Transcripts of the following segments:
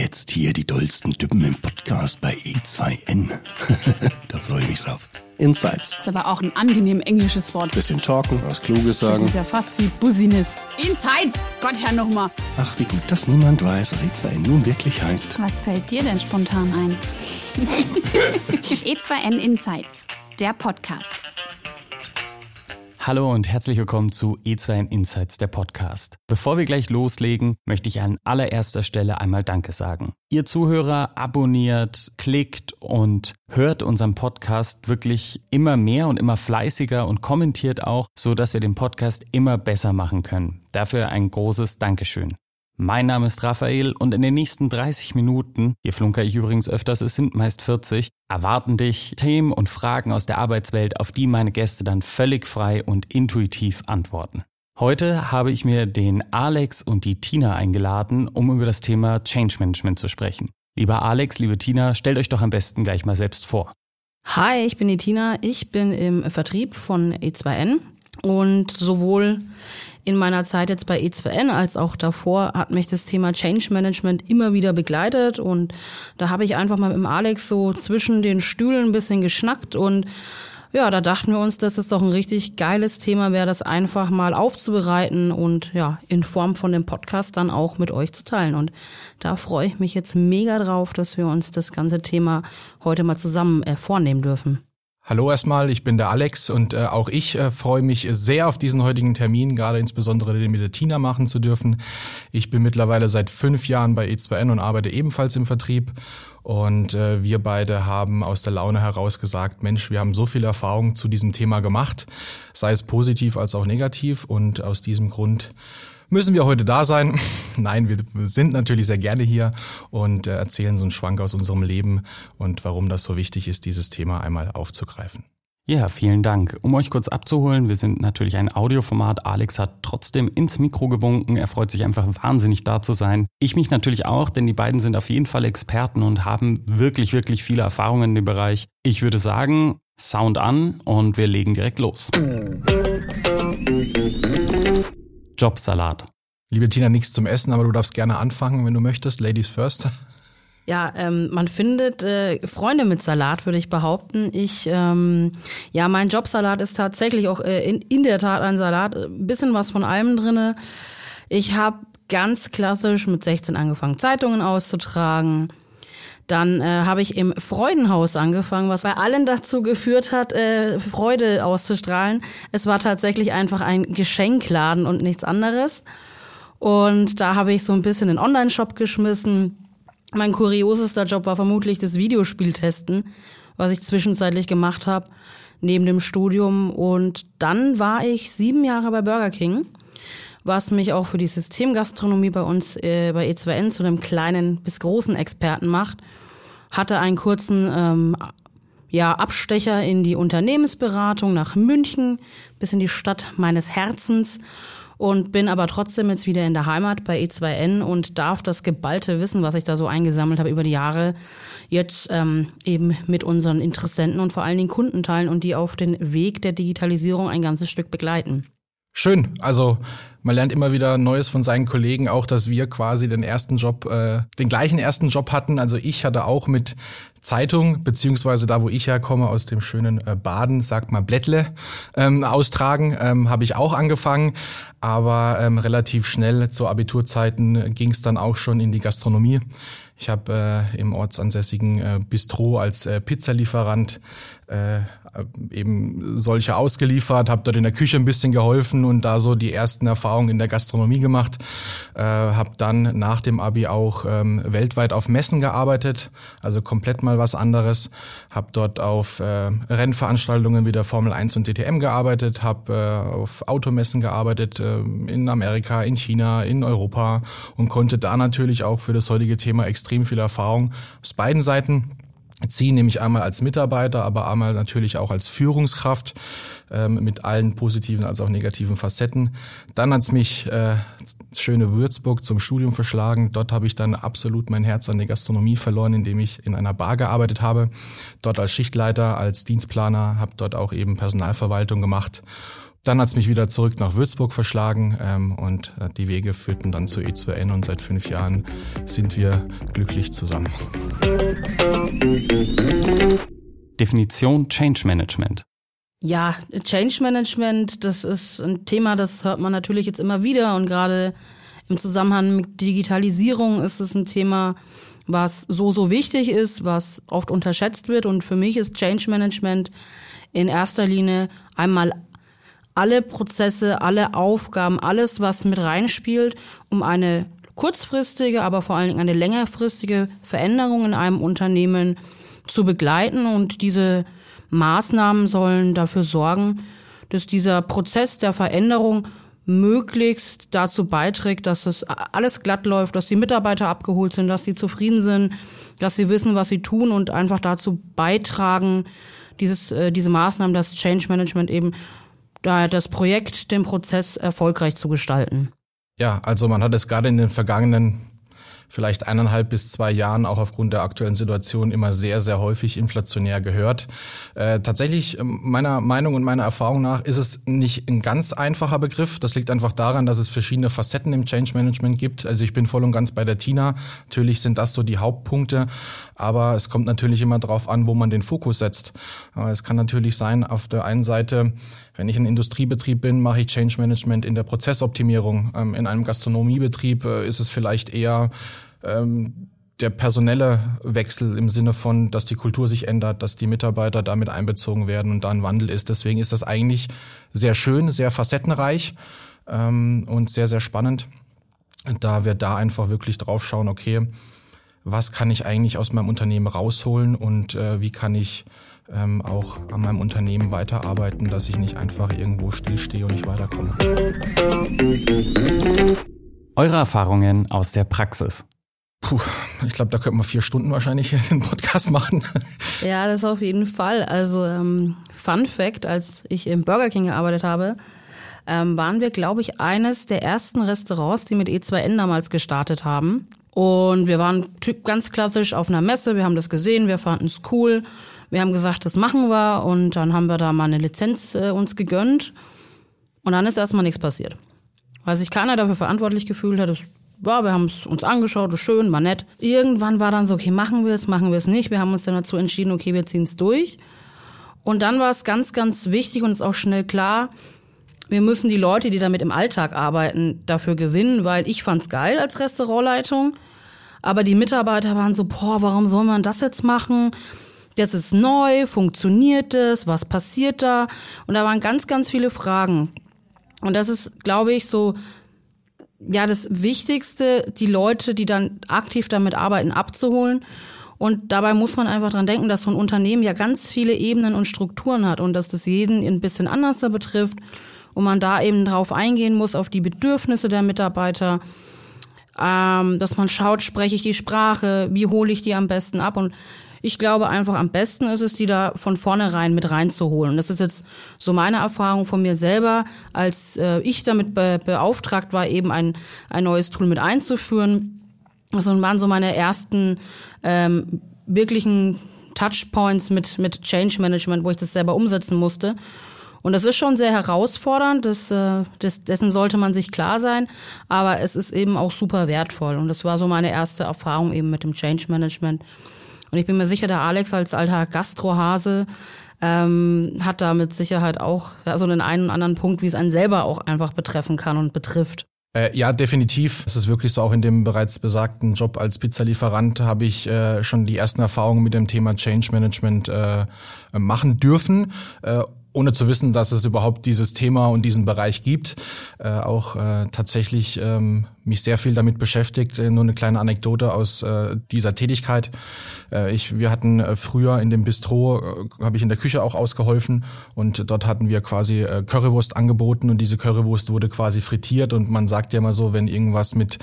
Jetzt hier die dollsten Düppen im Podcast bei E2N. da freue ich mich drauf. Insights. Das ist aber auch ein angenehm englisches Wort. Bisschen talken, was Kluges Das sagen. ist ja fast wie Business. Insights! Gott, Herr nochmal. Ach, wie gut, dass niemand weiß, was E2N nun wirklich heißt. Was fällt dir denn spontan ein? E2N Insights, der Podcast. Hallo und herzlich willkommen zu E2N Insights, der Podcast. Bevor wir gleich loslegen, möchte ich an allererster Stelle einmal Danke sagen. Ihr Zuhörer abonniert, klickt und hört unseren Podcast wirklich immer mehr und immer fleißiger und kommentiert auch, so dass wir den Podcast immer besser machen können. Dafür ein großes Dankeschön. Mein Name ist Raphael und in den nächsten 30 Minuten, hier flunker ich übrigens öfters, es sind meist 40, erwarten dich Themen und Fragen aus der Arbeitswelt, auf die meine Gäste dann völlig frei und intuitiv antworten. Heute habe ich mir den Alex und die Tina eingeladen, um über das Thema Change Management zu sprechen. Lieber Alex, liebe Tina, stellt euch doch am besten gleich mal selbst vor. Hi, ich bin die Tina. Ich bin im Vertrieb von E2N und sowohl in meiner Zeit jetzt bei E2N als auch davor hat mich das Thema Change Management immer wieder begleitet und da habe ich einfach mal mit dem Alex so zwischen den Stühlen ein bisschen geschnackt und ja, da dachten wir uns, dass es doch ein richtig geiles Thema wäre, das einfach mal aufzubereiten und ja, in Form von dem Podcast dann auch mit euch zu teilen. Und da freue ich mich jetzt mega drauf, dass wir uns das ganze Thema heute mal zusammen äh, vornehmen dürfen. Hallo erstmal, ich bin der Alex und äh, auch ich äh, freue mich sehr auf diesen heutigen Termin, gerade insbesondere den mit der Tina machen zu dürfen. Ich bin mittlerweile seit fünf Jahren bei E2N und arbeite ebenfalls im Vertrieb. Und äh, wir beide haben aus der Laune heraus gesagt, Mensch, wir haben so viel Erfahrung zu diesem Thema gemacht, sei es positiv als auch negativ. Und aus diesem Grund müssen wir heute da sein. Nein, wir sind natürlich sehr gerne hier und äh, erzählen so einen Schwank aus unserem Leben und warum das so wichtig ist, dieses Thema einmal aufzugreifen. Ja, vielen Dank. Um euch kurz abzuholen, wir sind natürlich ein Audioformat. Alex hat trotzdem ins Mikro gewunken. Er freut sich einfach wahnsinnig da zu sein. Ich mich natürlich auch, denn die beiden sind auf jeden Fall Experten und haben wirklich, wirklich viele Erfahrungen in dem Bereich. Ich würde sagen, Sound an und wir legen direkt los. Jobsalat. Liebe Tina, nichts zum Essen, aber du darfst gerne anfangen, wenn du möchtest. Ladies first. Ja, ähm, man findet äh, Freunde mit Salat, würde ich behaupten. Ich, ähm, ja, mein Jobsalat ist tatsächlich auch äh, in, in der Tat ein Salat, ein bisschen was von allem drinne. Ich habe ganz klassisch mit 16 angefangen, Zeitungen auszutragen. Dann äh, habe ich im Freudenhaus angefangen, was bei allen dazu geführt hat, äh, Freude auszustrahlen. Es war tatsächlich einfach ein Geschenkladen und nichts anderes. Und da habe ich so ein bisschen den Online-Shop geschmissen. Mein kuriosester Job war vermutlich das Videospieltesten, was ich zwischenzeitlich gemacht habe, neben dem Studium. Und dann war ich sieben Jahre bei Burger King, was mich auch für die Systemgastronomie bei uns äh, bei E2N zu einem kleinen bis großen Experten macht. Hatte einen kurzen ähm, ja, Abstecher in die Unternehmensberatung nach München, bis in die Stadt meines Herzens und bin aber trotzdem jetzt wieder in der Heimat bei E2N und darf das geballte Wissen, was ich da so eingesammelt habe über die Jahre, jetzt ähm, eben mit unseren Interessenten und vor allen Dingen Kunden teilen und die auf den Weg der Digitalisierung ein ganzes Stück begleiten. Schön. Also man lernt immer wieder Neues von seinen Kollegen, auch dass wir quasi den ersten Job, äh, den gleichen ersten Job hatten. Also ich hatte auch mit Zeitung, beziehungsweise da, wo ich herkomme, aus dem schönen äh, Baden, sagt man Blättle, ähm, austragen, ähm, habe ich auch angefangen. Aber ähm, relativ schnell zu Abiturzeiten ging es dann auch schon in die Gastronomie. Ich habe äh, im ortsansässigen äh, Bistro als äh, Pizzalieferant äh, eben solche ausgeliefert, habe dort in der Küche ein bisschen geholfen und da so die ersten Erfahrungen in der Gastronomie gemacht. Äh, habe dann nach dem Abi auch ähm, weltweit auf Messen gearbeitet, also komplett mal was anderes. Habe dort auf äh, Rennveranstaltungen wie der Formel 1 und DTM gearbeitet, habe äh, auf Automessen gearbeitet äh, in Amerika, in China, in Europa und konnte da natürlich auch für das heutige Thema extrem viel Erfahrung aus beiden Seiten ziehen, nämlich einmal als Mitarbeiter, aber einmal natürlich auch als Führungskraft ähm, mit allen positiven als auch negativen Facetten. Dann hat's mich äh, schöne Würzburg zum Studium verschlagen. Dort habe ich dann absolut mein Herz an der Gastronomie verloren, indem ich in einer Bar gearbeitet habe. Dort als Schichtleiter, als Dienstplaner, habe dort auch eben Personalverwaltung gemacht Dann hat's mich wieder zurück nach Würzburg verschlagen ähm, und äh, die Wege führten dann zu E2N und seit fünf Jahren sind wir glücklich zusammen. Definition Change Management. Ja, Change Management, das ist ein Thema, das hört man natürlich jetzt immer wieder und gerade im Zusammenhang mit Digitalisierung ist es ein Thema, was so, so wichtig ist, was oft unterschätzt wird und für mich ist Change Management in erster Linie einmal alle Prozesse, alle Aufgaben, alles, was mit reinspielt, um eine kurzfristige, aber vor allen Dingen eine längerfristige Veränderung in einem Unternehmen zu begleiten und diese Maßnahmen sollen dafür sorgen, dass dieser Prozess der Veränderung möglichst dazu beiträgt, dass es alles glatt läuft, dass die Mitarbeiter abgeholt sind, dass sie zufrieden sind, dass sie wissen, was sie tun und einfach dazu beitragen, dieses, äh, diese Maßnahmen, das Change Management eben, da das Projekt, den Prozess erfolgreich zu gestalten. Ja, also man hat es gerade in den vergangenen vielleicht eineinhalb bis zwei Jahren auch aufgrund der aktuellen Situation immer sehr, sehr häufig inflationär gehört. Äh, tatsächlich, ähm, meiner Meinung und meiner Erfahrung nach, ist es nicht ein ganz einfacher Begriff. Das liegt einfach daran, dass es verschiedene Facetten im Change Management gibt. Also ich bin voll und ganz bei der Tina. Natürlich sind das so die Hauptpunkte, aber es kommt natürlich immer darauf an, wo man den Fokus setzt. Aber es kann natürlich sein, auf der einen Seite, wenn ich ein Industriebetrieb bin, mache ich Change Management in der Prozessoptimierung. Ähm, in einem Gastronomiebetrieb äh, ist es vielleicht eher ähm, der personelle Wechsel im Sinne von, dass die Kultur sich ändert, dass die Mitarbeiter damit einbezogen werden und da ein Wandel ist. Deswegen ist das eigentlich sehr schön, sehr facettenreich ähm, und sehr, sehr spannend. Da wir da einfach wirklich drauf schauen, okay, was kann ich eigentlich aus meinem Unternehmen rausholen und äh, wie kann ich ähm, auch an meinem Unternehmen weiterarbeiten, dass ich nicht einfach irgendwo stillstehe und nicht weiterkomme. Eure Erfahrungen aus der Praxis. Puh, ich glaube, da könnten wir vier Stunden wahrscheinlich den Podcast machen. Ja, das auf jeden Fall. Also ähm, Fun Fact, als ich im Burger King gearbeitet habe, ähm, waren wir, glaube ich, eines der ersten Restaurants, die mit E2N damals gestartet haben. Und wir waren ganz klassisch auf einer Messe, wir haben das gesehen, wir fanden es cool wir haben gesagt, das machen wir und dann haben wir da mal eine Lizenz äh, uns gegönnt und dann ist erstmal nichts passiert. Weil sich keiner dafür verantwortlich gefühlt hat, das war, wir haben es uns angeschaut, ist schön, war nett. Irgendwann war dann so, okay, machen wir es, machen wir es nicht. Wir haben uns dann dazu entschieden, okay, wir ziehen es durch. Und dann war es ganz, ganz wichtig und ist auch schnell klar, wir müssen die Leute, die damit im Alltag arbeiten, dafür gewinnen, weil ich fand's geil als Restaurantleitung. Aber die Mitarbeiter waren so, boah, warum soll man das jetzt machen? Das ist neu, funktioniert es, was passiert da? Und da waren ganz, ganz viele Fragen. Und das ist, glaube ich, so, ja, das Wichtigste, die Leute, die dann aktiv damit arbeiten, abzuholen. Und dabei muss man einfach dran denken, dass so ein Unternehmen ja ganz viele Ebenen und Strukturen hat und dass das jeden ein bisschen anders betrifft und man da eben drauf eingehen muss, auf die Bedürfnisse der Mitarbeiter, ähm, dass man schaut, spreche ich die Sprache, wie hole ich die am besten ab und ich glaube einfach am besten ist es, die da von vornherein mit reinzuholen. Und das ist jetzt so meine Erfahrung von mir selber, als äh, ich damit be beauftragt war, eben ein, ein neues Tool mit einzuführen. Das waren so meine ersten ähm, wirklichen Touchpoints mit, mit Change Management, wo ich das selber umsetzen musste. Und das ist schon sehr herausfordernd, das, äh, das, dessen sollte man sich klar sein, aber es ist eben auch super wertvoll. Und das war so meine erste Erfahrung eben mit dem Change Management. Und ich bin mir sicher, der Alex als alter Gastrohase ähm, hat da mit Sicherheit auch ja, so den einen oder anderen Punkt, wie es einen selber auch einfach betreffen kann und betrifft. Äh, ja, definitiv. Es ist wirklich so, auch in dem bereits besagten Job als Pizzalieferant habe ich äh, schon die ersten Erfahrungen mit dem Thema Change Management äh, machen dürfen. Äh, ohne zu wissen, dass es überhaupt dieses Thema und diesen Bereich gibt, äh, auch äh, tatsächlich ähm, mich sehr viel damit beschäftigt. Äh, nur eine kleine Anekdote aus äh, dieser Tätigkeit. Äh, ich, wir hatten äh, früher in dem Bistro, äh, habe ich in der Küche auch ausgeholfen und dort hatten wir quasi äh, Currywurst angeboten und diese Currywurst wurde quasi frittiert und man sagt ja immer so, wenn irgendwas mit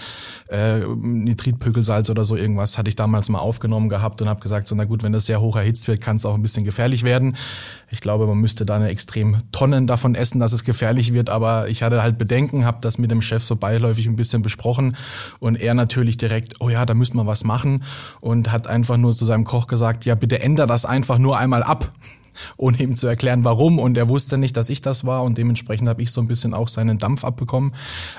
äh, Nitritpökelsalz oder so irgendwas, hatte ich damals mal aufgenommen gehabt und habe gesagt, so na gut, wenn das sehr hoch erhitzt wird, kann es auch ein bisschen gefährlich werden. Ich glaube, man müsste da eine extrem Tonnen davon essen, dass es gefährlich wird, aber ich hatte halt Bedenken, habe das mit dem Chef so beiläufig ein bisschen besprochen und er natürlich direkt, oh ja, da müssen wir was machen und hat einfach nur zu seinem Koch gesagt, ja, bitte änder das einfach nur einmal ab. ohne ihm zu erklären, warum. Und er wusste nicht, dass ich das war und dementsprechend habe ich so ein bisschen auch seinen Dampf abbekommen,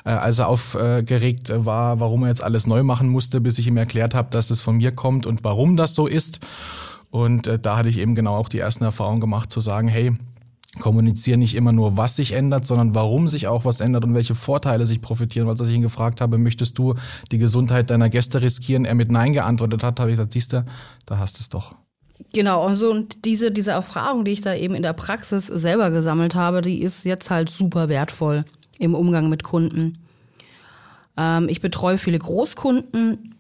äh, als er aufgeregt war, warum er jetzt alles neu machen musste, bis ich ihm erklärt habe, dass es von mir kommt und warum das so ist. Und äh, da hatte ich eben genau auch die ersten Erfahrungen gemacht, zu sagen, hey, kommuniziere nicht immer nur, was sich ändert, sondern warum sich auch was ändert und welche Vorteile sich profitieren. Weil als ich ihn gefragt habe, möchtest du die Gesundheit deiner Gäste riskieren, er mit Nein geantwortet hat, habe ich gesagt, siehst du, da hast du es doch. Genau, also und diese, diese Erfahrung, die ich da eben in der Praxis selber gesammelt habe, die ist jetzt halt super wertvoll im Umgang mit Kunden. Ähm, ich betreue viele Großkunden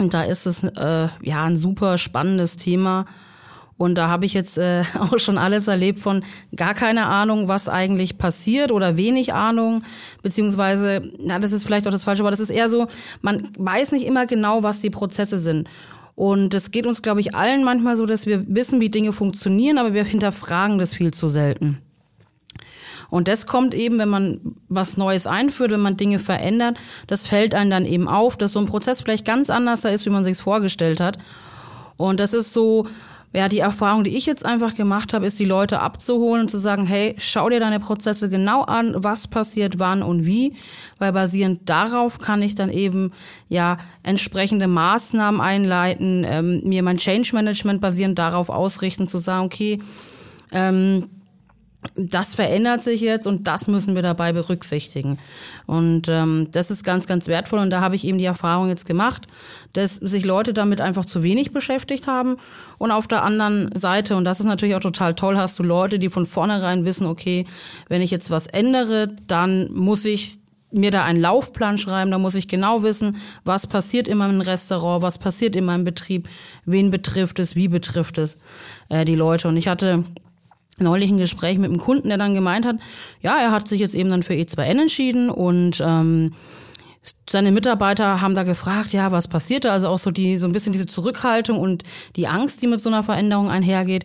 und da ist es äh, ja ein super spannendes Thema. Und da habe ich jetzt äh, auch schon alles erlebt von gar keine Ahnung, was eigentlich passiert oder wenig Ahnung, beziehungsweise, na, das ist vielleicht auch das Falsche, aber das ist eher so, man weiß nicht immer genau, was die Prozesse sind. Und es geht uns, glaube ich, allen manchmal so, dass wir wissen, wie Dinge funktionieren, aber wir hinterfragen das viel zu selten. Und das kommt eben, wenn man was Neues einführt, wenn man Dinge verändert, das fällt einem dann eben auf, dass so ein Prozess vielleicht ganz anders ist, wie man sich vorgestellt hat. Und das ist so, ja, die Erfahrung, die ich jetzt einfach gemacht habe, ist, die Leute abzuholen und zu sagen, hey, schau dir deine Prozesse genau an, was passiert wann und wie, weil basierend darauf kann ich dann eben ja entsprechende Maßnahmen einleiten, ähm, mir mein Change Management basierend darauf ausrichten, zu sagen, okay, ähm, das verändert sich jetzt und das müssen wir dabei berücksichtigen. Und ähm, das ist ganz, ganz wertvoll. Und da habe ich eben die Erfahrung jetzt gemacht, dass sich Leute damit einfach zu wenig beschäftigt haben. Und auf der anderen Seite, und das ist natürlich auch total toll, hast du Leute, die von vornherein wissen, okay, wenn ich jetzt was ändere, dann muss ich mir da einen Laufplan schreiben, da muss ich genau wissen, was passiert in meinem Restaurant, was passiert in meinem Betrieb, wen betrifft es, wie betrifft es äh, die Leute. Und ich hatte neulich ein Gespräch mit einem Kunden, der dann gemeint hat, ja, er hat sich jetzt eben dann für E2N entschieden und ähm, seine Mitarbeiter haben da gefragt, ja, was passiert da? Also auch so die, so ein bisschen diese Zurückhaltung und die Angst, die mit so einer Veränderung einhergeht.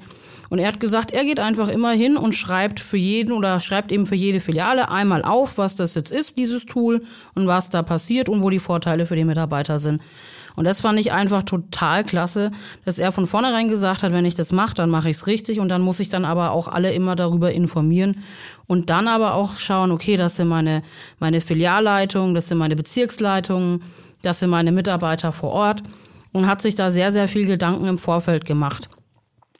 Und er hat gesagt, er geht einfach immer hin und schreibt für jeden oder schreibt eben für jede Filiale einmal auf, was das jetzt ist, dieses Tool und was da passiert und wo die Vorteile für die Mitarbeiter sind. Und das fand ich einfach total klasse, dass er von vornherein gesagt hat, wenn ich das mache, dann mache ich es richtig und dann muss ich dann aber auch alle immer darüber informieren und dann aber auch schauen, okay, das sind meine, meine Filialleitungen, das sind meine Bezirksleitungen, das sind meine Mitarbeiter vor Ort und hat sich da sehr, sehr viel Gedanken im Vorfeld gemacht.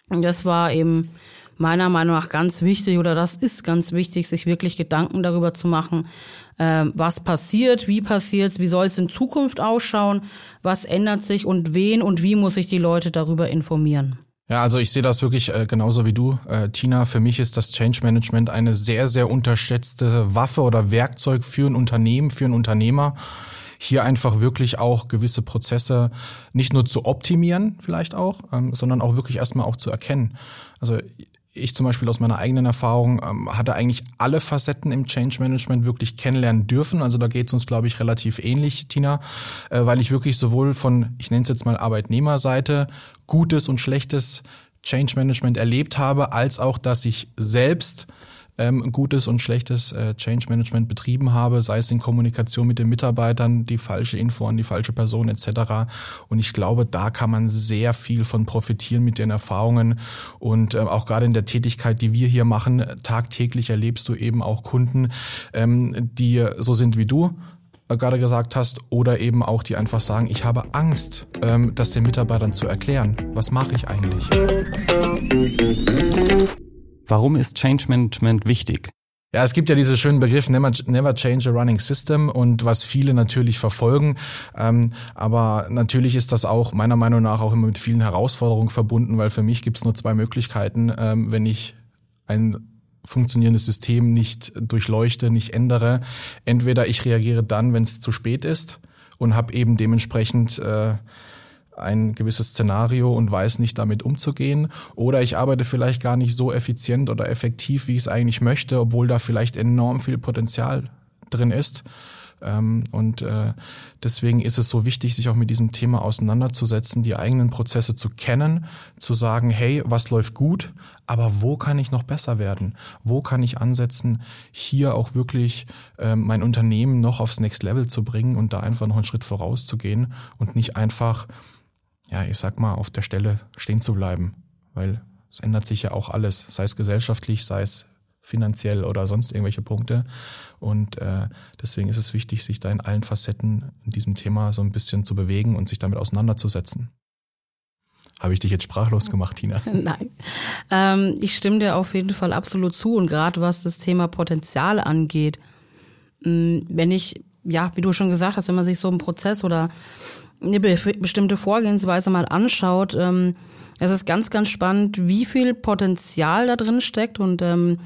Und das war eben meiner Meinung nach ganz wichtig oder das ist ganz wichtig, sich wirklich Gedanken darüber zu machen, äh, was passiert, wie passiert's, wie soll es in Zukunft ausschauen, was ändert sich und wen und wie muss ich die Leute darüber informieren. Ja, also ich sehe das wirklich äh, genauso wie du, äh, Tina. Für mich ist das Change Management eine sehr, sehr unterschätzte Waffe oder Werkzeug für ein Unternehmen, für einen Unternehmer hier einfach wirklich auch gewisse Prozesse nicht nur zu optimieren, vielleicht auch, ähm, sondern auch wirklich erstmal auch zu erkennen. Also ich zum Beispiel aus meiner eigenen Erfahrung ähm, hatte eigentlich alle Facetten im Change Management wirklich kennenlernen dürfen. Also da geht es uns, glaube ich, relativ ähnlich, Tina, äh, weil ich wirklich sowohl von, ich nenne es jetzt mal Arbeitnehmerseite, gutes und schlechtes Change Management erlebt habe, als auch, dass ich selbst ähm, gutes und schlechtes äh, Change Management betrieben habe, sei es in Kommunikation mit den Mitarbeitern, die falsche Info an die falsche Person etc. Und ich glaube, da kann man sehr viel von profitieren mit den Erfahrungen und äh, auch gerade in der Tätigkeit, die wir hier machen, tagtäglich erlebst du eben auch Kunden, ähm, die so sind wie du, äh, gerade gesagt hast, oder eben auch die einfach sagen, ich habe Angst, ähm, das den Mitarbeitern zu erklären. Was mache ich eigentlich? Warum ist Change Management wichtig? Ja, es gibt ja diesen schönen Begriff never, never change a running system und was viele natürlich verfolgen. Ähm, aber natürlich ist das auch meiner Meinung nach auch immer mit vielen Herausforderungen verbunden, weil für mich gibt es nur zwei Möglichkeiten, ähm, wenn ich ein funktionierendes System nicht durchleuchte, nicht ändere. Entweder ich reagiere dann, wenn es zu spät ist und habe eben dementsprechend äh, ein gewisses Szenario und weiß nicht damit umzugehen oder ich arbeite vielleicht gar nicht so effizient oder effektiv, wie ich es eigentlich möchte, obwohl da vielleicht enorm viel Potenzial drin ist. Ähm, und äh, deswegen ist es so wichtig, sich auch mit diesem Thema auseinanderzusetzen, die eigenen Prozesse zu kennen, zu sagen, hey, was läuft gut, aber wo kann ich noch besser werden? Wo kann ich ansetzen, hier auch wirklich äh, mein Unternehmen noch aufs Next Level zu bringen und da einfach noch einen Schritt vorauszugehen und nicht einfach ja, ich sag mal, auf der Stelle stehen zu bleiben. Weil es ändert sich ja auch alles, sei es gesellschaftlich, sei es finanziell oder sonst irgendwelche Punkte. Und äh, deswegen ist es wichtig, sich da in allen Facetten in diesem Thema so ein bisschen zu bewegen und sich damit auseinanderzusetzen. Habe ich dich jetzt sprachlos gemacht, Tina? Nein. Ähm, ich stimme dir auf jeden Fall absolut zu. Und gerade was das Thema Potenzial angeht, mh, wenn ich, ja, wie du schon gesagt hast, wenn man sich so einen Prozess oder eine be bestimmte Vorgehensweise mal anschaut, ähm, es ist ganz, ganz spannend, wie viel Potenzial da drin steckt. Und ähm,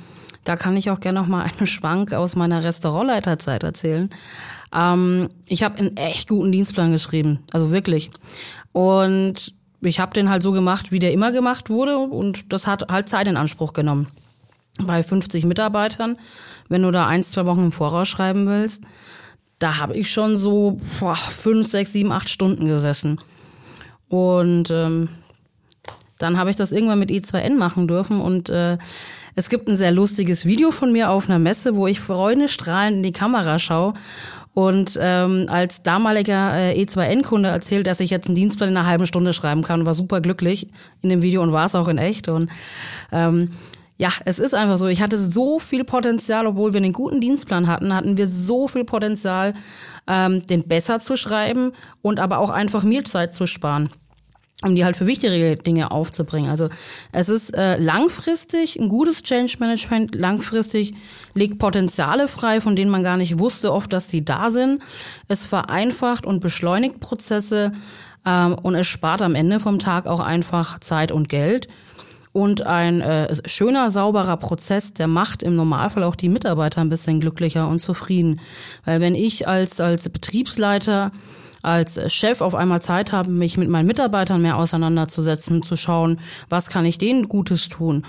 da kann ich auch gerne noch mal einen Schwank aus meiner Restaurantleiterzeit erzählen. Ähm, ich habe einen echt guten Dienstplan geschrieben, also wirklich. Und ich habe den halt so gemacht, wie der immer gemacht wurde und das hat halt Zeit in Anspruch genommen. Bei 50 Mitarbeitern, wenn du da ein, zwei Wochen im Voraus schreiben willst, da habe ich schon so boah, fünf, sechs, sieben, acht Stunden gesessen. Und ähm, dann habe ich das irgendwann mit E2N machen dürfen und äh, es gibt ein sehr lustiges Video von mir auf einer Messe, wo ich freudestrahlend in die Kamera schaue und ähm, als damaliger äh, E2N-Kunde erzählt, dass ich jetzt einen Dienstplan in einer halben Stunde schreiben kann, war super glücklich in dem Video und war es auch in echt. Und ähm, ja, es ist einfach so. Ich hatte so viel Potenzial, obwohl wir einen guten Dienstplan hatten, hatten wir so viel Potenzial, ähm, den besser zu schreiben und aber auch einfach mir Zeit zu sparen um die halt für wichtigere Dinge aufzubringen. Also es ist äh, langfristig ein gutes Change Management, langfristig legt Potenziale frei, von denen man gar nicht wusste oft, dass sie da sind. Es vereinfacht und beschleunigt Prozesse ähm, und es spart am Ende vom Tag auch einfach Zeit und Geld. Und ein äh, schöner, sauberer Prozess, der macht im Normalfall auch die Mitarbeiter ein bisschen glücklicher und zufrieden. Weil wenn ich als, als Betriebsleiter als Chef auf einmal Zeit habe, mich mit meinen Mitarbeitern mehr auseinanderzusetzen, zu schauen, was kann ich denen Gutes tun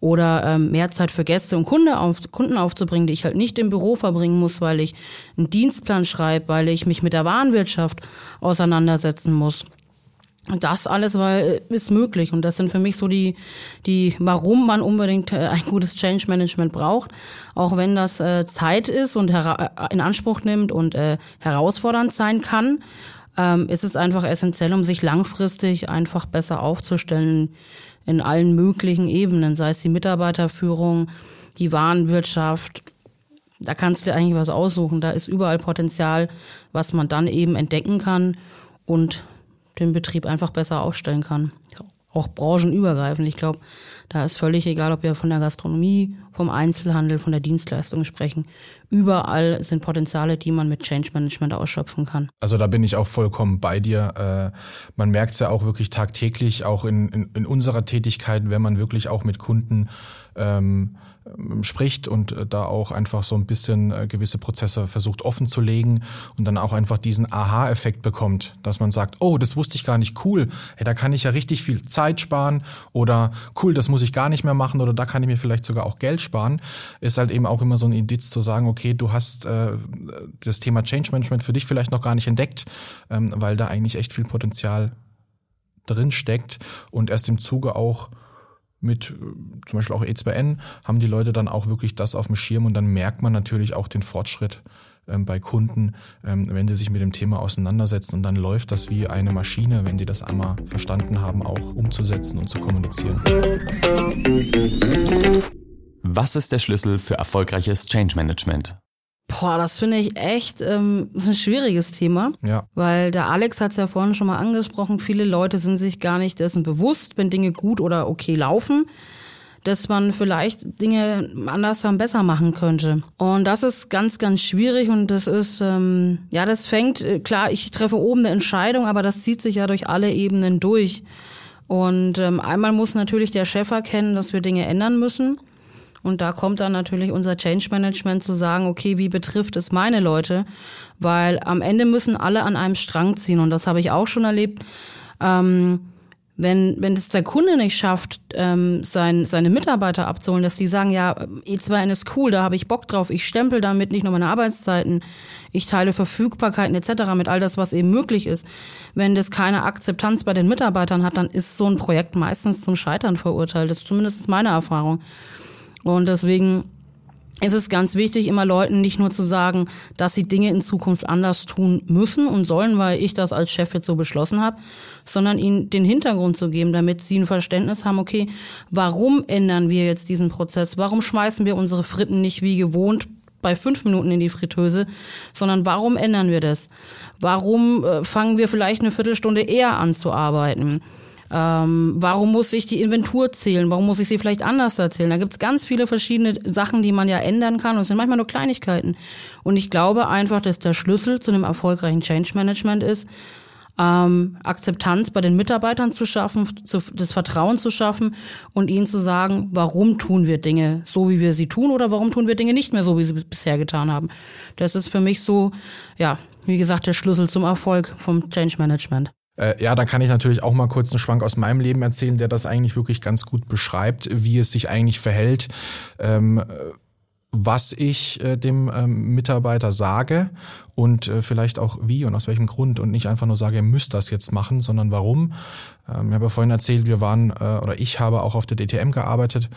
oder ähm, mehr Zeit für Gäste und Kunde auf, Kunden aufzubringen, die ich halt nicht im Büro verbringen muss, weil ich einen Dienstplan schreibe, weil ich mich mit der Warenwirtschaft auseinandersetzen muss. Das alles war, ist möglich und das sind für mich so die, die, warum man unbedingt äh, ein gutes Change Management braucht, auch wenn das äh, Zeit ist und äh, in Anspruch nimmt und äh, herausfordernd sein kann, ähm, ist es einfach essentiell, um sich langfristig einfach besser aufzustellen in allen möglichen Ebenen, sei es die Mitarbeiterführung, die Warenwirtschaft. Da kannst du dir eigentlich was aussuchen. Da ist überall Potenzial, was man dann eben entdecken kann und den Betrieb einfach besser aufstellen kann. Auch branchenübergreifend. Ich glaube, da ist völlig egal, ob wir von der Gastronomie, vom Einzelhandel, von der Dienstleistung sprechen. Überall sind Potenziale, die man mit Change Management ausschöpfen kann. Also da bin ich auch vollkommen bei dir. Äh, man merkt es ja auch wirklich tagtäglich, auch in, in, in unserer Tätigkeit, wenn man wirklich auch mit Kunden ähm, spricht und äh, da auch einfach so ein bisschen äh, gewisse Prozesse versucht offen zu legen und dann auch einfach diesen Aha-Effekt bekommt, dass man sagt, oh, das wusste ich gar nicht, cool, hey, da kann ich ja richtig viel Zeit sparen oder cool, das muss ich gar nicht mehr machen oder da kann ich mir vielleicht sogar auch Geld sparen, ist halt eben auch immer so ein Indiz zu sagen, okay, du hast äh, das Thema Change Management für dich vielleicht noch gar nicht entdeckt, ähm, weil da eigentlich echt viel Potenzial drin steckt und erst im Zuge auch mit äh, zum Beispiel auch E2N haben die Leute dann auch wirklich das auf dem Schirm und dann merkt man natürlich auch den Fortschritt ähm, bei Kunden, ähm, wenn sie sich mit dem Thema auseinandersetzen und dann läuft das wie eine Maschine, wenn die das einmal verstanden haben, auch umzusetzen und zu kommunizieren. Was ist der Schlüssel für erfolgreiches Change Management? Boah, das finde ich echt ähm, ist ein schwieriges Thema. Ja. Weil der Alex hat es ja vorhin schon mal angesprochen, viele Leute sind sich gar nicht dessen bewusst, wenn Dinge gut oder okay laufen, dass man vielleicht Dinge anders dann besser machen könnte. Und das ist ganz, ganz schwierig und das ist, ähm, ja, das fängt, äh, klar, ich treffe oben eine Entscheidung, aber das zieht sich ja durch alle Ebenen durch. Und ähm, einmal muss natürlich der Chef erkennen, dass wir Dinge ändern müssen. Und da kommt dann natürlich unser Change Management zu sagen, okay, wie betrifft es meine Leute? Weil am Ende müssen alle an einem Strang ziehen. Und das habe ich auch schon erlebt. Ähm, wenn, wenn es der Kunde nicht schafft, ähm, sein, seine Mitarbeiter abzuholen, dass die sagen, ja, E2N ist cool, da habe ich Bock drauf, ich stempel damit nicht nur meine Arbeitszeiten, ich teile Verfügbarkeiten etc. mit all das, was eben möglich ist. Wenn das keine Akzeptanz bei den Mitarbeitern hat, dann ist so ein Projekt meistens zum Scheitern verurteilt. Das ist zumindest meine Erfahrung. Und deswegen es ist ganz wichtig, immer Leuten nicht nur zu sagen, dass sie Dinge in Zukunft anders tun müssen und sollen, weil ich das als Chef jetzt so beschlossen habe, sondern ihnen den Hintergrund zu geben, damit sie ein Verständnis haben, okay, warum ändern wir jetzt diesen Prozess? Warum schmeißen wir unsere Fritten nicht wie gewohnt bei fünf Minuten in die Fritteuse, sondern warum ändern wir das? Warum äh, fangen wir vielleicht eine Viertelstunde eher an zu arbeiten? Ähm, warum muss ich die Inventur zählen? Warum muss ich sie vielleicht anders erzählen? Da gibt's ganz viele verschiedene Sachen, die man ja ändern kann und es sind manchmal nur Kleinigkeiten. Und ich glaube einfach, dass der Schlüssel zu einem erfolgreichen Change Management ist, ähm, Akzeptanz bei den Mitarbeitern zu schaffen, zu, das Vertrauen zu schaffen und ihnen zu sagen, warum tun wir Dinge so, wie wir sie tun oder warum tun wir Dinge nicht mehr so, wie sie bisher getan haben. Das ist für mich so, ja, wie gesagt, der Schlüssel zum Erfolg vom Change Management. Äh, ja, dann kann ich natürlich auch mal kurz einen Schwank aus meinem Leben erzählen, der das eigentlich wirklich ganz gut beschreibt, wie es sich eigentlich verhält. Ähm, was ich äh, dem ähm, Mitarbeiter sage und äh, vielleicht auch wie und aus welchem Grund und nicht einfach nur sage, ihr müsst das jetzt machen, sondern warum. Ähm, ich habe vorhin erzählt, wir waren äh, oder ich habe auch auf der DTM gearbeitet.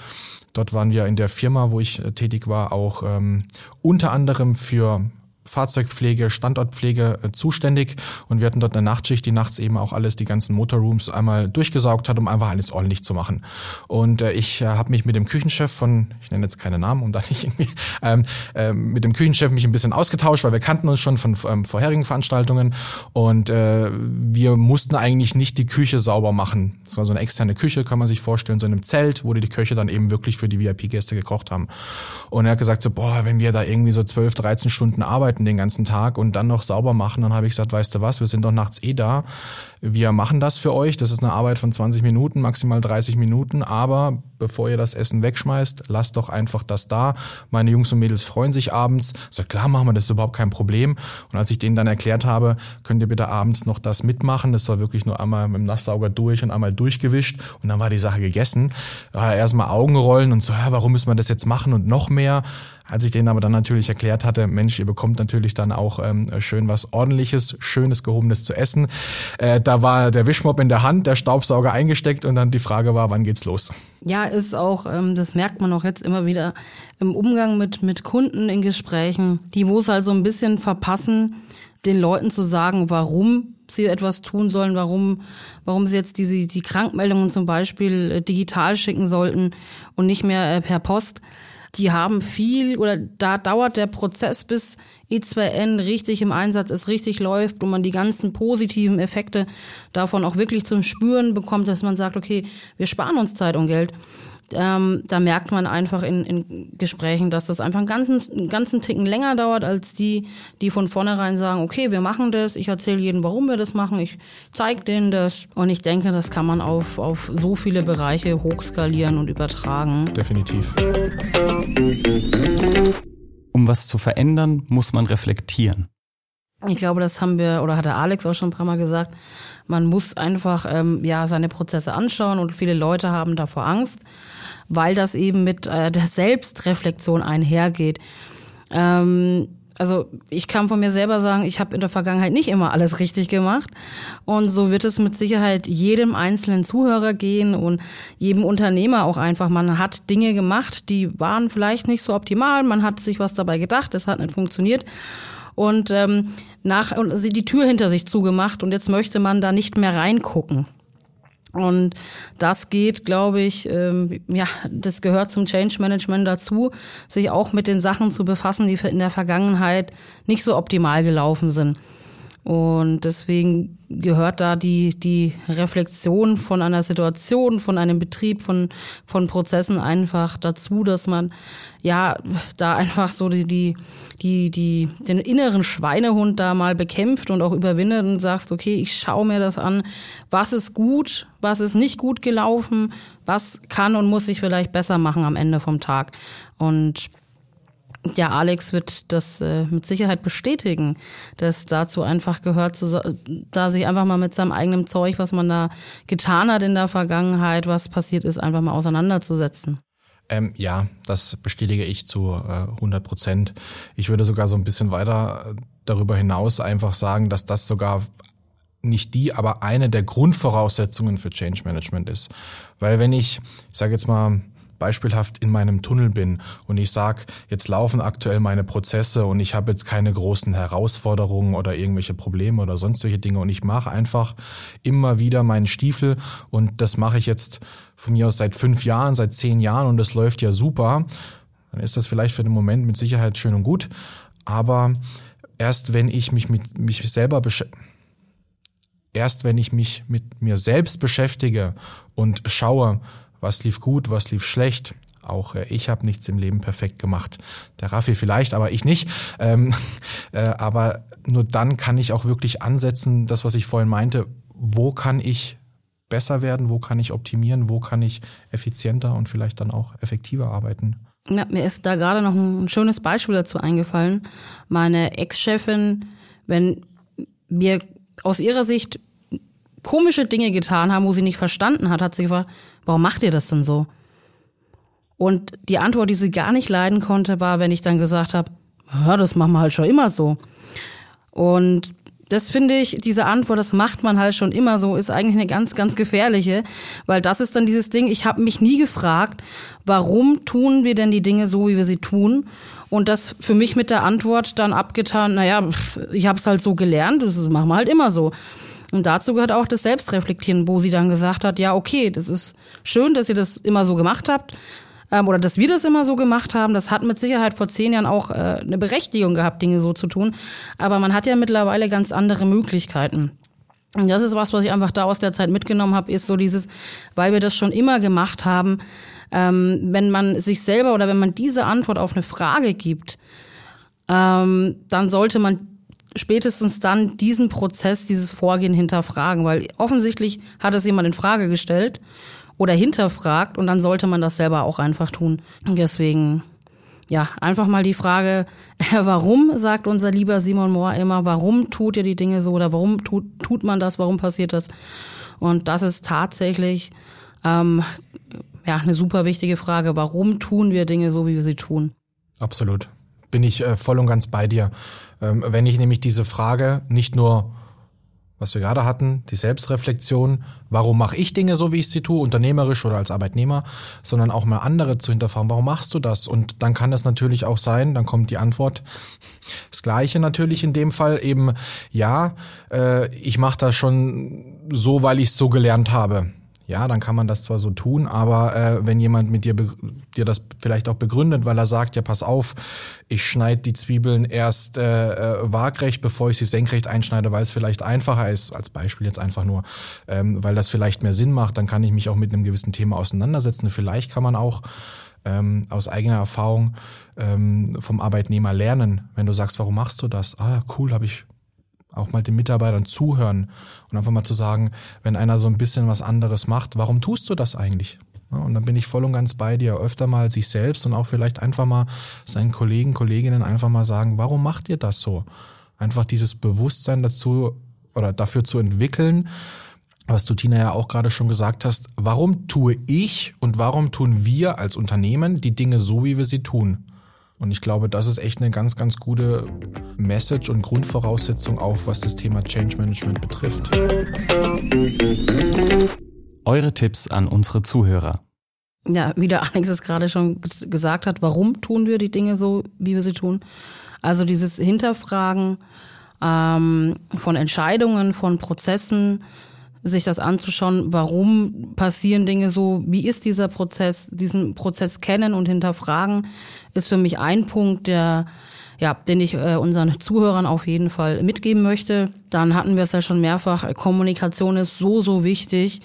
Dort waren wir in der Firma, wo ich äh, tätig war, auch ähm, unter anderem für Fahrzeugpflege, Standortpflege äh, zuständig und wir hatten dort eine Nachtschicht, die nachts eben auch alles, die ganzen Motorrooms einmal durchgesaugt hat, um einfach alles ordentlich zu machen. Und äh, ich äh, habe mich mit dem Küchenchef von, ich nenne jetzt keine Namen, um da nicht irgendwie, ähm, äh, mit dem Küchenchef mich ein bisschen ausgetauscht, weil wir kannten uns schon von ähm, vorherigen Veranstaltungen und äh, wir mussten eigentlich nicht die Küche sauber machen. Das war so eine externe Küche, kann man sich vorstellen, so in einem Zelt, wo die Köche dann eben wirklich für die VIP-Gäste gekocht haben. Und er hat gesagt so, boah, wenn wir da irgendwie so 12, 13 Stunden arbeiten, arbeiten den ganzen Tag und dann noch sauber machen. Dann habe ich gesagt, weißt du was, wir sind doch nachts eh da. Wir machen das für euch. Das ist eine Arbeit von 20 Minuten, maximal 30 Minuten. Aber bevor ihr das Essen wegschmeißt, lasst doch einfach das da. Meine Jungs und Mädels freuen sich abends. So klar machen wir das, überhaupt kein Problem. Und als ich denen dann erklärt habe, könnt ihr bitte abends noch das mitmachen. Das war wirklich nur einmal mit dem Nasssauger durch und einmal durchgewischt. Und dann war die Sache gegessen. Da erstmal Augenrollen und so, ja, warum müssen wir das jetzt machen und noch mehr? Als ich denen aber dann natürlich erklärt hatte, Mensch, ihr bekommt natürlich dann auch ähm, schön was ordentliches, schönes, gehobenes zu essen. Äh, da war der Wischmopp in der Hand, der Staubsauger eingesteckt und dann die Frage war, wann geht's los? Ja, ist auch, ähm, das merkt man auch jetzt immer wieder im Umgang mit, mit Kunden in Gesprächen, die wo es halt so ein bisschen verpassen, den Leuten zu sagen, warum sie etwas tun sollen, warum, warum sie jetzt diese, die Krankmeldungen zum Beispiel äh, digital schicken sollten und nicht mehr äh, per Post die haben viel oder da dauert der Prozess, bis E2N richtig im Einsatz ist, richtig läuft und man die ganzen positiven Effekte davon auch wirklich zum Spüren bekommt, dass man sagt, okay, wir sparen uns Zeit und Geld ähm, da merkt man einfach in, in Gesprächen, dass das einfach einen ganzen, einen ganzen Ticken länger dauert als die, die von vornherein sagen, okay, wir machen das, ich erzähle jedem, warum wir das machen, ich zeige denen das. Und ich denke, das kann man auf, auf so viele Bereiche hochskalieren und übertragen. Definitiv. Um was zu verändern, muss man reflektieren. Ich glaube, das haben wir, oder hat der Alex auch schon ein paar Mal gesagt, man muss einfach ähm, ja seine Prozesse anschauen und viele Leute haben davor Angst weil das eben mit äh, der Selbstreflexion einhergeht. Ähm, also ich kann von mir selber sagen, ich habe in der Vergangenheit nicht immer alles richtig gemacht. Und so wird es mit Sicherheit jedem einzelnen Zuhörer gehen und jedem Unternehmer auch einfach. Man hat Dinge gemacht, die waren vielleicht nicht so optimal. Man hat sich was dabei gedacht, es hat nicht funktioniert. Und ähm, nach und sie die Tür hinter sich zugemacht und jetzt möchte man da nicht mehr reingucken. Und das geht, glaube ich, ähm, ja, das gehört zum Change Management dazu, sich auch mit den Sachen zu befassen, die in der Vergangenheit nicht so optimal gelaufen sind. Und deswegen gehört da die, die Reflexion von einer Situation, von einem Betrieb, von, von Prozessen einfach dazu, dass man ja da einfach so die, die, die, die, den inneren Schweinehund da mal bekämpft und auch überwindet und sagst, okay, ich schaue mir das an, was ist gut, was ist nicht gut gelaufen, was kann und muss ich vielleicht besser machen am Ende vom Tag. Und ja, Alex wird das äh, mit Sicherheit bestätigen, dass dazu einfach gehört, zu, da sich einfach mal mit seinem eigenen Zeug, was man da getan hat in der Vergangenheit, was passiert ist, einfach mal auseinanderzusetzen. Ähm, ja, das bestätige ich zu äh, 100 Prozent. Ich würde sogar so ein bisschen weiter äh, darüber hinaus einfach sagen, dass das sogar nicht die, aber eine der Grundvoraussetzungen für Change Management ist. Weil wenn ich, ich sage jetzt mal, beispielhaft in meinem Tunnel bin und ich sag, jetzt laufen aktuell meine Prozesse und ich habe jetzt keine großen Herausforderungen oder irgendwelche Probleme oder sonstige Dinge und ich mache einfach immer wieder meinen Stiefel und das mache ich jetzt von mir aus seit fünf Jahren, seit zehn Jahren und das läuft ja super, dann ist das vielleicht für den Moment mit Sicherheit schön und gut, aber erst wenn ich mich mit mich selber beschäftige, erst wenn ich mich mit mir selbst beschäftige und schaue, was lief gut, was lief schlecht, auch äh, ich habe nichts im Leben perfekt gemacht. Der Raffi vielleicht, aber ich nicht. Ähm, äh, aber nur dann kann ich auch wirklich ansetzen, das, was ich vorhin meinte, wo kann ich besser werden, wo kann ich optimieren, wo kann ich effizienter und vielleicht dann auch effektiver arbeiten. Ja, mir ist da gerade noch ein schönes Beispiel dazu eingefallen. Meine Ex-Chefin, wenn wir aus ihrer Sicht komische Dinge getan haben, wo sie nicht verstanden hat, hat sie gefragt, warum macht ihr das denn so? Und die Antwort, die sie gar nicht leiden konnte, war, wenn ich dann gesagt habe, ja, das machen wir halt schon immer so. Und das finde ich, diese Antwort, das macht man halt schon immer so, ist eigentlich eine ganz, ganz gefährliche, weil das ist dann dieses Ding, ich habe mich nie gefragt, warum tun wir denn die Dinge so, wie wir sie tun? Und das für mich mit der Antwort dann abgetan, naja, ich habe es halt so gelernt, das machen wir halt immer so. Und dazu gehört auch das Selbstreflektieren, wo sie dann gesagt hat, ja, okay, das ist schön, dass ihr das immer so gemacht habt, ähm, oder dass wir das immer so gemacht haben. Das hat mit Sicherheit vor zehn Jahren auch äh, eine Berechtigung gehabt, Dinge so zu tun. Aber man hat ja mittlerweile ganz andere Möglichkeiten. Und das ist was, was ich einfach da aus der Zeit mitgenommen habe, ist so dieses, weil wir das schon immer gemacht haben, ähm, wenn man sich selber oder wenn man diese Antwort auf eine Frage gibt, ähm, dann sollte man spätestens dann diesen Prozess, dieses Vorgehen hinterfragen, weil offensichtlich hat es jemand in Frage gestellt oder hinterfragt und dann sollte man das selber auch einfach tun. Deswegen, ja, einfach mal die Frage, warum sagt unser lieber Simon Mohr immer, warum tut ihr die Dinge so oder warum tut, tut man das, warum passiert das? Und das ist tatsächlich ähm, ja eine super wichtige Frage. Warum tun wir Dinge so, wie wir sie tun? Absolut bin ich äh, voll und ganz bei dir. Ähm, wenn ich nämlich diese Frage nicht nur was wir gerade hatten, die Selbstreflexion, warum mache ich Dinge so, wie ich sie tue, unternehmerisch oder als Arbeitnehmer, sondern auch mal andere zu hinterfragen, warum machst du das? Und dann kann das natürlich auch sein, dann kommt die Antwort, das gleiche natürlich in dem Fall eben, ja, äh, ich mache das schon so, weil ich es so gelernt habe ja, dann kann man das zwar so tun, aber äh, wenn jemand mit dir dir das vielleicht auch begründet, weil er sagt, ja, pass auf, ich schneide die Zwiebeln erst äh, äh, waagrecht, bevor ich sie senkrecht einschneide, weil es vielleicht einfacher ist, als Beispiel jetzt einfach nur, ähm, weil das vielleicht mehr Sinn macht, dann kann ich mich auch mit einem gewissen Thema auseinandersetzen. vielleicht kann man auch ähm, aus eigener Erfahrung ähm, vom Arbeitnehmer lernen, wenn du sagst, warum machst du das? Ah, cool, habe ich auch mal den Mitarbeitern zuhören und einfach mal zu sagen, wenn einer so ein bisschen was anderes macht, warum tust du das eigentlich? Und dann bin ich voll und ganz bei dir, öfter mal sich selbst und auch vielleicht einfach mal seinen Kollegen, Kolleginnen einfach mal sagen, warum macht ihr das so? Einfach dieses Bewusstsein dazu oder dafür zu entwickeln, was du Tina ja auch gerade schon gesagt hast, warum tue ich und warum tun wir als Unternehmen die Dinge so, wie wir sie tun? Und ich glaube, das ist echt eine ganz, ganz gute Message und Grundvoraussetzung auch, was das Thema Change Management betrifft. Eure Tipps an unsere Zuhörer. Ja, wie der Alex es gerade schon gesagt hat, warum tun wir die Dinge so, wie wir sie tun? Also dieses Hinterfragen ähm, von Entscheidungen, von Prozessen, sich das anzuschauen, warum passieren Dinge so, wie ist dieser Prozess, diesen Prozess kennen und hinterfragen, ist für mich ein Punkt, der ja, den ich äh, unseren Zuhörern auf jeden Fall mitgeben möchte. Dann hatten wir es ja schon mehrfach, Kommunikation ist so, so wichtig.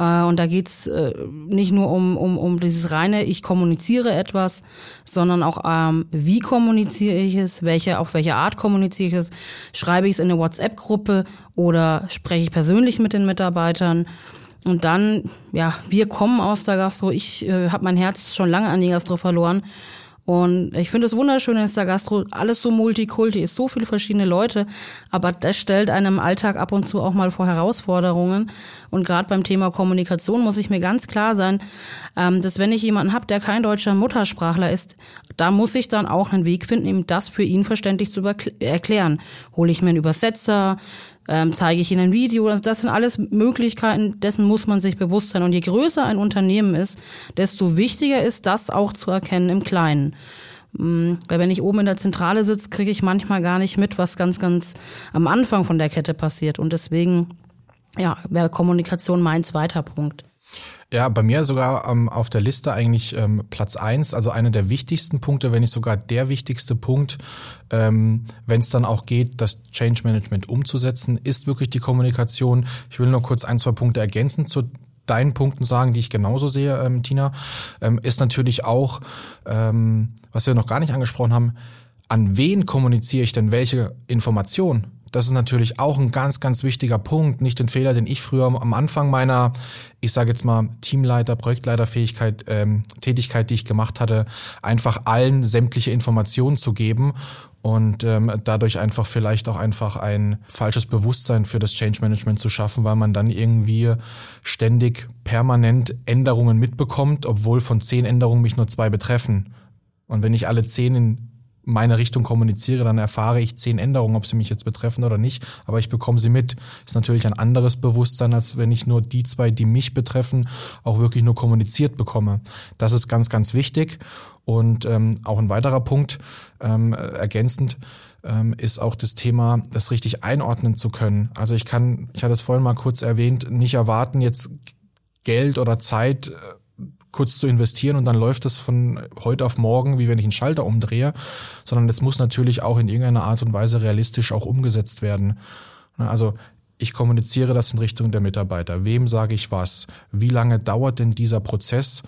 Äh, und da geht's äh, nicht nur um, um, um dieses reine, ich kommuniziere etwas, sondern auch, ähm, wie kommuniziere ich es, welche, auf welche Art kommuniziere ich es, schreibe ich es in eine WhatsApp-Gruppe oder spreche ich persönlich mit den Mitarbeitern. Und dann, ja, wir kommen aus der Gastro. Ich äh, habe mein Herz schon lange an die Gastro verloren und ich finde es wunderschön in der Gastro, alles so Multikulti, ist so viele verschiedene Leute, aber das stellt einem im Alltag ab und zu auch mal vor Herausforderungen. Und gerade beim Thema Kommunikation muss ich mir ganz klar sein, ähm, dass wenn ich jemanden habe, der kein deutscher Muttersprachler ist, da muss ich dann auch einen Weg finden, ihm das für ihn verständlich zu erklären. Hole ich mir einen Übersetzer, ähm, zeige ich Ihnen ein Video. Das, das sind alles Möglichkeiten, dessen muss man sich bewusst sein. Und je größer ein Unternehmen ist, desto wichtiger ist das auch zu erkennen im Kleinen. Mm, weil wenn ich oben in der Zentrale sitze, kriege ich manchmal gar nicht mit, was ganz, ganz am Anfang von der Kette passiert. Und deswegen, ja, wäre Kommunikation mein zweiter Punkt. Ja, bei mir sogar ähm, auf der Liste eigentlich ähm, Platz eins, also einer der wichtigsten Punkte, wenn nicht sogar der wichtigste Punkt, ähm, wenn es dann auch geht, das Change Management umzusetzen, ist wirklich die Kommunikation. Ich will nur kurz ein, zwei Punkte ergänzen zu deinen Punkten sagen, die ich genauso sehe, ähm, Tina, ähm, ist natürlich auch, ähm, was wir noch gar nicht angesprochen haben, an wen kommuniziere ich denn welche Information? Das ist natürlich auch ein ganz, ganz wichtiger Punkt. Nicht den Fehler, den ich früher am Anfang meiner, ich sage jetzt mal, Teamleiter, Projektleiterfähigkeit, ähm, Tätigkeit, die ich gemacht hatte, einfach allen sämtliche Informationen zu geben und ähm, dadurch einfach vielleicht auch einfach ein falsches Bewusstsein für das Change Management zu schaffen, weil man dann irgendwie ständig permanent Änderungen mitbekommt, obwohl von zehn Änderungen mich nur zwei betreffen. Und wenn ich alle zehn in meine Richtung kommuniziere, dann erfahre ich zehn Änderungen, ob sie mich jetzt betreffen oder nicht, aber ich bekomme sie mit. Ist natürlich ein anderes Bewusstsein, als wenn ich nur die zwei, die mich betreffen, auch wirklich nur kommuniziert bekomme. Das ist ganz, ganz wichtig. Und ähm, auch ein weiterer Punkt, ähm, ergänzend, ähm, ist auch das Thema, das richtig einordnen zu können. Also ich kann, ich hatte es vorhin mal kurz erwähnt, nicht erwarten, jetzt Geld oder Zeit äh, kurz zu investieren und dann läuft es von heute auf morgen, wie wenn ich einen Schalter umdrehe, sondern es muss natürlich auch in irgendeiner Art und Weise realistisch auch umgesetzt werden. Also ich kommuniziere das in Richtung der Mitarbeiter. Wem sage ich was? Wie lange dauert denn dieser Prozess?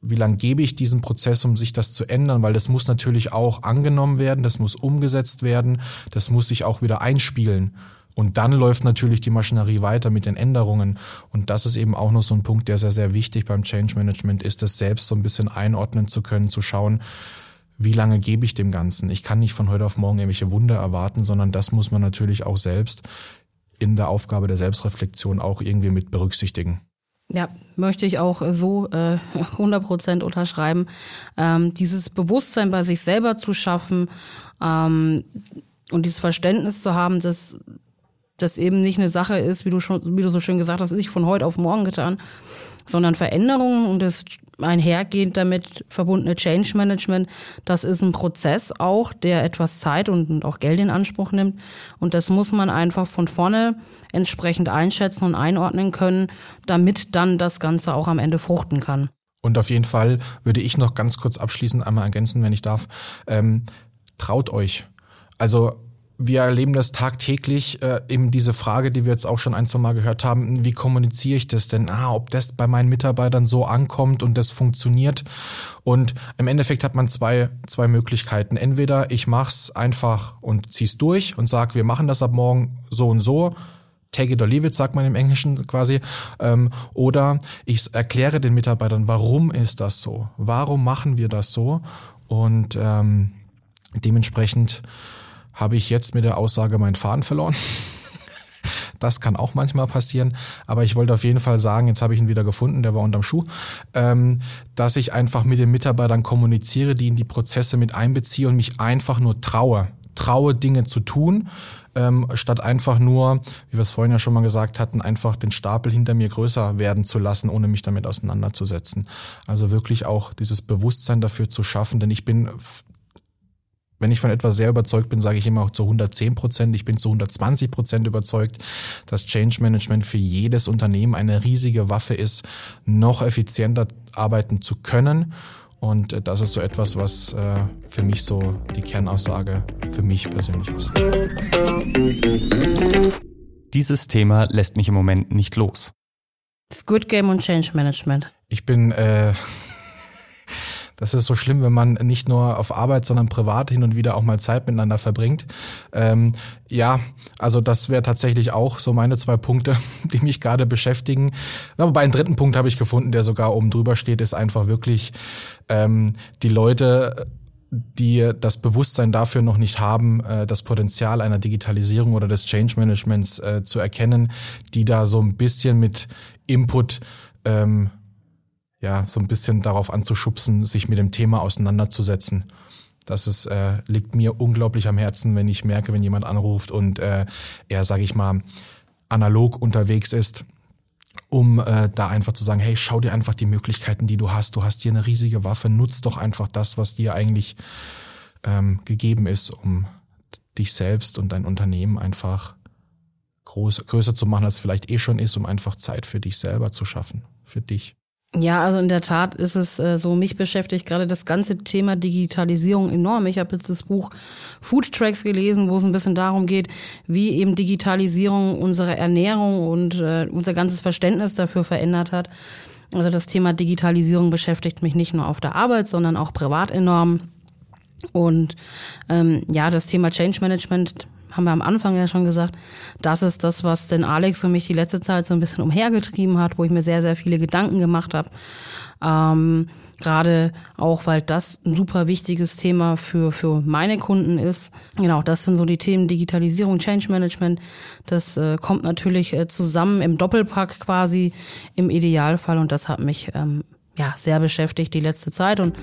Wie lange gebe ich diesen Prozess, um sich das zu ändern? Weil das muss natürlich auch angenommen werden, das muss umgesetzt werden, das muss sich auch wieder einspielen. Und dann läuft natürlich die Maschinerie weiter mit den Änderungen. Und das ist eben auch noch so ein Punkt, der sehr, sehr wichtig beim Change Management ist, das selbst so ein bisschen einordnen zu können, zu schauen, wie lange gebe ich dem Ganzen? Ich kann nicht von heute auf morgen irgendwelche Wunder erwarten, sondern das muss man natürlich auch selbst in der Aufgabe der Selbstreflexion auch irgendwie mit berücksichtigen. Ja, möchte ich auch so äh, 100 Prozent unterschreiben. Ähm, dieses Bewusstsein bei sich selber zu schaffen ähm, und dieses Verständnis zu haben, dass das eben nicht eine Sache ist, wie du schon, wie du so schön gesagt hast, nicht von heute auf morgen getan, sondern Veränderungen und das einhergehend damit verbundene Change Management, das ist ein Prozess auch, der etwas Zeit und auch Geld in Anspruch nimmt. Und das muss man einfach von vorne entsprechend einschätzen und einordnen können, damit dann das Ganze auch am Ende fruchten kann. Und auf jeden Fall würde ich noch ganz kurz abschließend einmal ergänzen, wenn ich darf. Ähm, traut euch. Also wir erleben das tagtäglich, äh, eben diese Frage, die wir jetzt auch schon ein, zwei Mal gehört haben, wie kommuniziere ich das denn? Ah, ob das bei meinen Mitarbeitern so ankommt und das funktioniert. Und im Endeffekt hat man zwei, zwei Möglichkeiten. Entweder ich mach's einfach und zieh's durch und sag, wir machen das ab morgen so und so. Take it or leave it, sagt man im Englischen quasi. Ähm, oder ich erkläre den Mitarbeitern, warum ist das so? Warum machen wir das so? Und ähm, dementsprechend habe ich jetzt mit der Aussage meinen Faden verloren. Das kann auch manchmal passieren, aber ich wollte auf jeden Fall sagen, jetzt habe ich ihn wieder gefunden, der war unterm Schuh, ähm, dass ich einfach mit den Mitarbeitern kommuniziere, die in die Prozesse mit einbeziehe und mich einfach nur traue, traue Dinge zu tun, ähm, statt einfach nur, wie wir es vorhin ja schon mal gesagt hatten, einfach den Stapel hinter mir größer werden zu lassen, ohne mich damit auseinanderzusetzen. Also wirklich auch dieses Bewusstsein dafür zu schaffen, denn ich bin wenn ich von etwas sehr überzeugt bin, sage ich immer auch zu 110 Prozent. Ich bin zu 120 Prozent überzeugt, dass Change Management für jedes Unternehmen eine riesige Waffe ist, noch effizienter arbeiten zu können. Und äh, das ist so etwas, was äh, für mich so die Kernaussage für mich persönlich ist. Dieses Thema lässt mich im Moment nicht los. Squid Game und Change Management. Ich bin äh, das ist so schlimm, wenn man nicht nur auf Arbeit, sondern privat hin und wieder auch mal Zeit miteinander verbringt. Ähm, ja, also das wäre tatsächlich auch so meine zwei Punkte, die mich gerade beschäftigen. Wobei einen dritten Punkt habe ich gefunden, der sogar oben drüber steht, ist einfach wirklich ähm, die Leute die das Bewusstsein dafür noch nicht haben, äh, das Potenzial einer Digitalisierung oder des Change Managements äh, zu erkennen, die da so ein bisschen mit Input ähm, ja, so ein bisschen darauf anzuschubsen, sich mit dem Thema auseinanderzusetzen. Das ist, äh, liegt mir unglaublich am Herzen, wenn ich merke, wenn jemand anruft und äh, er, sage ich mal, analog unterwegs ist, um äh, da einfach zu sagen, hey, schau dir einfach die Möglichkeiten, die du hast. Du hast hier eine riesige Waffe, nutz doch einfach das, was dir eigentlich ähm, gegeben ist, um dich selbst und dein Unternehmen einfach groß, größer zu machen, als es vielleicht eh schon ist, um einfach Zeit für dich selber zu schaffen, für dich. Ja, also in der Tat ist es äh, so, mich beschäftigt gerade das ganze Thema Digitalisierung enorm. Ich habe jetzt das Buch Food Tracks gelesen, wo es ein bisschen darum geht, wie eben Digitalisierung unsere Ernährung und äh, unser ganzes Verständnis dafür verändert hat. Also das Thema Digitalisierung beschäftigt mich nicht nur auf der Arbeit, sondern auch privat enorm. Und ähm, ja, das Thema Change Management haben wir am Anfang ja schon gesagt, das ist das, was den Alex und mich die letzte Zeit so ein bisschen umhergetrieben hat, wo ich mir sehr, sehr viele Gedanken gemacht habe. Ähm, Gerade auch, weil das ein super wichtiges Thema für, für meine Kunden ist. Genau, das sind so die Themen Digitalisierung, Change Management. Das äh, kommt natürlich äh, zusammen im Doppelpack quasi im Idealfall und das hat mich ähm, ja sehr beschäftigt die letzte Zeit und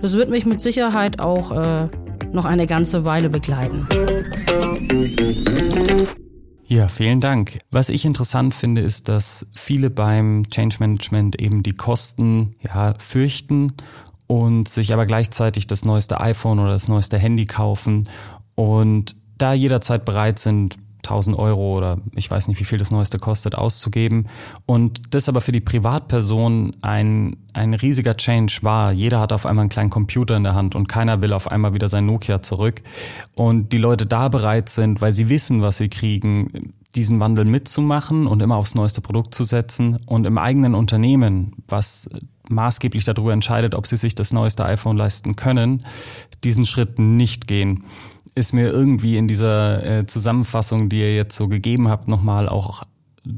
das wird mich mit Sicherheit auch äh, noch eine ganze Weile begleiten. Ja, vielen Dank. Was ich interessant finde, ist, dass viele beim Change Management eben die Kosten ja, fürchten und sich aber gleichzeitig das neueste iPhone oder das neueste Handy kaufen und da jederzeit bereit sind, 1000 Euro oder ich weiß nicht, wie viel das Neueste kostet, auszugeben. Und das aber für die Privatperson ein, ein riesiger Change war. Jeder hat auf einmal einen kleinen Computer in der Hand und keiner will auf einmal wieder sein Nokia zurück. Und die Leute da bereit sind, weil sie wissen, was sie kriegen, diesen Wandel mitzumachen und immer aufs neueste Produkt zu setzen und im eigenen Unternehmen, was maßgeblich darüber entscheidet, ob sie sich das neueste iPhone leisten können, diesen Schritt nicht gehen ist mir irgendwie in dieser äh, Zusammenfassung, die ihr jetzt so gegeben habt, nochmal auch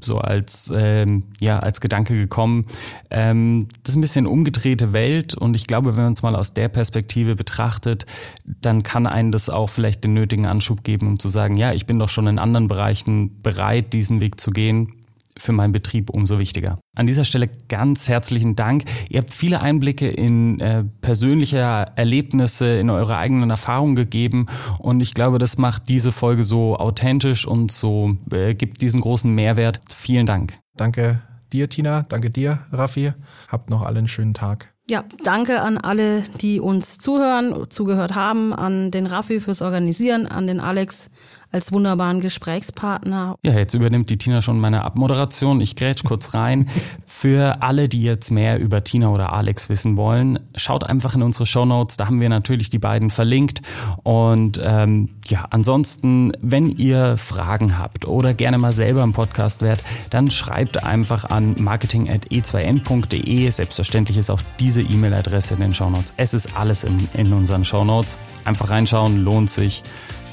so als ähm, ja als Gedanke gekommen. Ähm, das ist ein bisschen umgedrehte Welt und ich glaube, wenn man es mal aus der Perspektive betrachtet, dann kann einen das auch vielleicht den nötigen Anschub geben, um zu sagen, ja, ich bin doch schon in anderen Bereichen bereit, diesen Weg zu gehen für meinen Betrieb umso wichtiger. An dieser Stelle ganz herzlichen Dank. Ihr habt viele Einblicke in äh, persönliche Erlebnisse, in eure eigenen Erfahrungen gegeben und ich glaube, das macht diese Folge so authentisch und so äh, gibt diesen großen Mehrwert. Vielen Dank. Danke dir, Tina. Danke dir, Raffi. Habt noch alle einen schönen Tag. Ja, danke an alle, die uns zuhören, zugehört haben, an den Raffi fürs Organisieren, an den Alex als wunderbaren Gesprächspartner. Ja, jetzt übernimmt die Tina schon meine Abmoderation. Ich grätsch kurz rein. Für alle, die jetzt mehr über Tina oder Alex wissen wollen, schaut einfach in unsere Show Notes. Da haben wir natürlich die beiden verlinkt. Und ähm, ja, ansonsten, wenn ihr Fragen habt oder gerne mal selber im Podcast wärt, dann schreibt einfach an marketing.e2n.de. Selbstverständlich ist auch diese E-Mail-Adresse in den Show Notes. Es ist alles in, in unseren Show Notes. Einfach reinschauen, lohnt sich.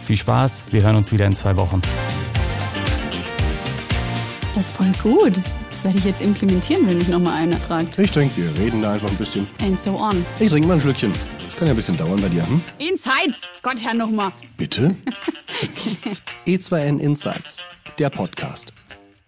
Viel Spaß, wir hören uns wieder in zwei Wochen. Das ist voll gut. Das werde ich jetzt implementieren, wenn mich nochmal einer fragt. Ich denke, wir reden da einfach ein bisschen. And so on. Ich trinke mal ein Schlückchen. Das kann ja ein bisschen dauern bei dir, hm? Insights! Gott, Herr, nochmal. Bitte? E2N Insights, der Podcast.